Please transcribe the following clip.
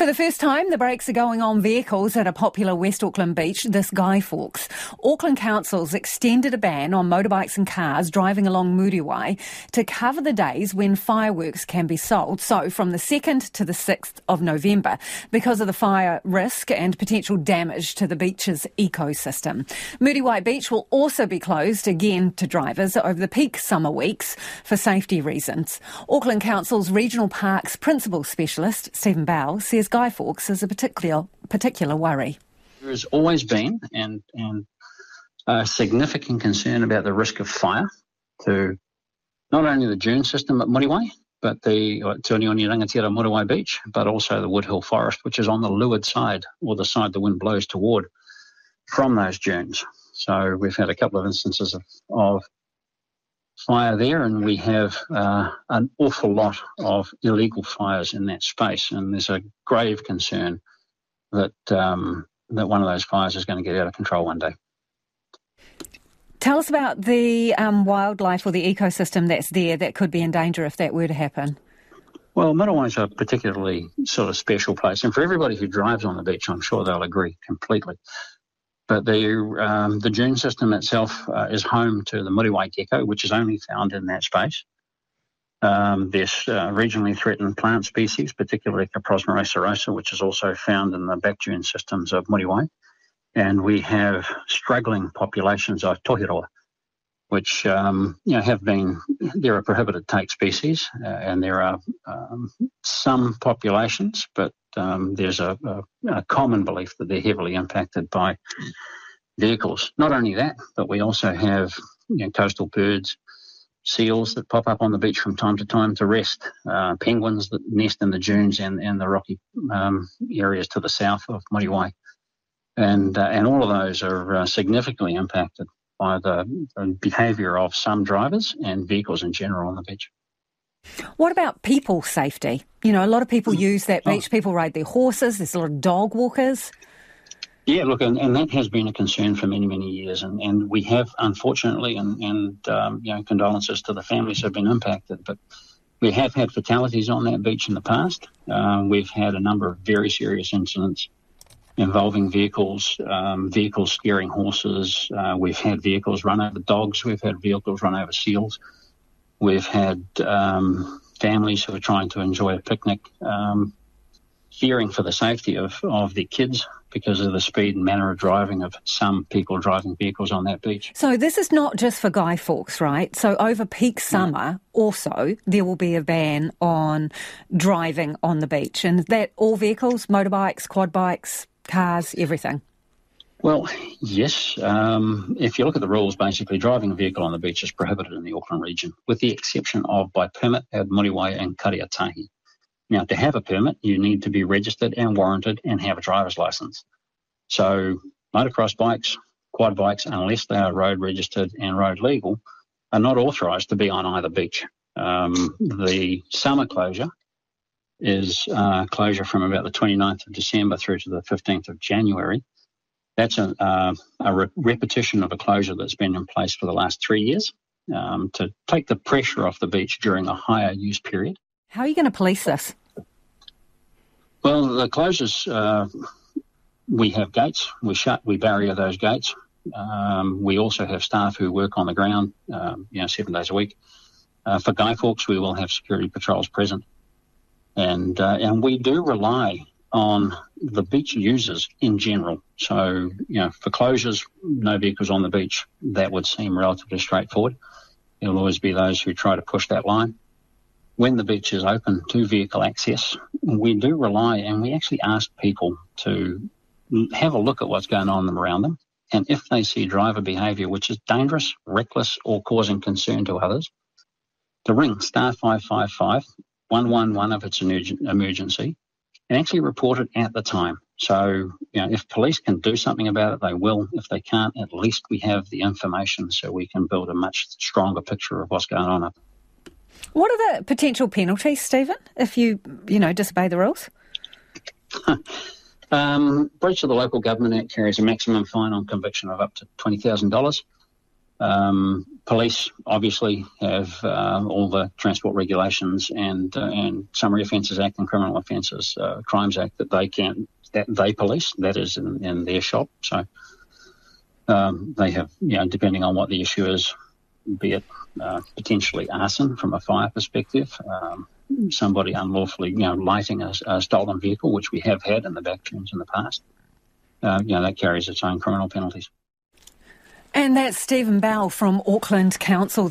For the first time, the brakes are going on vehicles at a popular West Auckland beach, this Guy Fawkes. Auckland Council's extended a ban on motorbikes and cars driving along Muriwai to cover the days when fireworks can be sold, so from the 2nd to the 6th of November, because of the fire risk and potential damage to the beach's ecosystem. Muriwai Beach will also be closed again to drivers over the peak summer weeks for safety reasons. Auckland Council's Regional Parks Principal Specialist, Stephen Bell, says Guy Fawkes is a particular, particular worry. There has always been and, and a significant concern about the risk of fire to not only the dune system at Muriwai, but the Te Oneone Rangatira Muriwai Beach, but also the Woodhill Forest, which is on the leeward side or the side the wind blows toward from those dunes. So we've had a couple of instances of, of fire there, and we have uh, an awful lot of illegal fires in that space. And there's a grave concern that um, that one of those fires is going to get out of control one day. Tell us about the um, wildlife or the ecosystem that's there that could be in danger if that were to happen. Well, is a particularly sort of special place, and for everybody who drives on the beach, I'm sure they'll agree completely. But the um, the dune system itself uh, is home to the Muriwai gecko, which is only found in that space. Um, there's uh, regionally threatened plant species, particularly Coprosma acerosa, which is also found in the back dune systems of Muriwai. And we have struggling populations of toheroa, which um, you know have been they're prohibited take species, uh, and there are um, some populations, but um, there's a, a, a, common belief that they're heavily impacted by vehicles. Not only that, but we also have you know, coastal birds, seals that pop up on the beach from time to time to rest, uh, penguins that nest in the dunes and, and the rocky um, areas to the south of Muriwai. And, uh, and all of those are uh, significantly impacted by the, the behaviour of some drivers and vehicles in general on the beach. What about people safety? You know, a lot of people mm. use that beach. Oh. People ride their horses. There's a lot of dog walkers. Yeah, look, and, and that has been a concern for many, many years. And, and we have, unfortunately, and, and um, you know, condolences to the families who have been impacted, but we have had fatalities on that beach in the past. Uh, we've had a number of very serious incidents involving vehicles, um, vehicles scaring horses. Uh, we've had vehicles run over dogs. We've had vehicles run over seals. We've had um, families who are trying to enjoy a picnic, um, fearing for the safety of, of their kids because of the speed and manner of driving of some people driving vehicles on that beach. So this is not just for Guy Fawkes, right? So over peak summer, also there will be a ban on driving on the beach, and that all vehicles, motorbikes, quad bikes, cars, everything. Well, yes. Um, if you look at the rules, basically driving a vehicle on the beach is prohibited in the Auckland region, with the exception of by permit at Muriwai and Karioitahi. Now, to have a permit, you need to be registered and warranted and have a driver's license. So, motocross bikes, quad bikes, unless they are road registered and road legal, are not authorised to be on either beach. Um, the summer closure is uh, closure from about the 29th of December through to the 15th of January that's a, uh, a re- repetition of a closure that's been in place for the last three years um, to take the pressure off the beach during a higher use period. How are you going to police this? Well, the closures, uh, we have gates. We shut, we barrier those gates. Um, we also have staff who work on the ground, um, you know, seven days a week. Uh, for Guy Fawkes, we will have security patrols present, and uh, and we do rely on the beach users in general. So, you know, for closures, no vehicles on the beach, that would seem relatively straightforward. There'll always be those who try to push that line. When the beach is open to vehicle access, we do rely and we actually ask people to have a look at what's going on around them. And if they see driver behaviour which is dangerous, reckless, or causing concern to others, to ring star 555 111 if it's an urgent emergency and actually report it at the time. So, you know, if police can do something about it, they will. If they can't, at least we have the information so we can build a much stronger picture of what's going on up. What are the potential penalties, Stephen, if you, you know, disobey the rules? um, breach of the Local Government Act carries a maximum fine on conviction of up to $20,000. Um, police obviously have uh, all the transport regulations and uh, and Summary Offences Act and Criminal Offences uh, Crimes Act that they can that they police. That is in, in their shop. So um, they have, you know, depending on what the issue is, be it uh, potentially arson from a fire perspective, um, somebody unlawfully, you know, lighting a, a, stolen vehicle, which we have had in the back in the past. Uh, you know, that carries its own criminal penalties. And that's Stephen Bell from Auckland Council.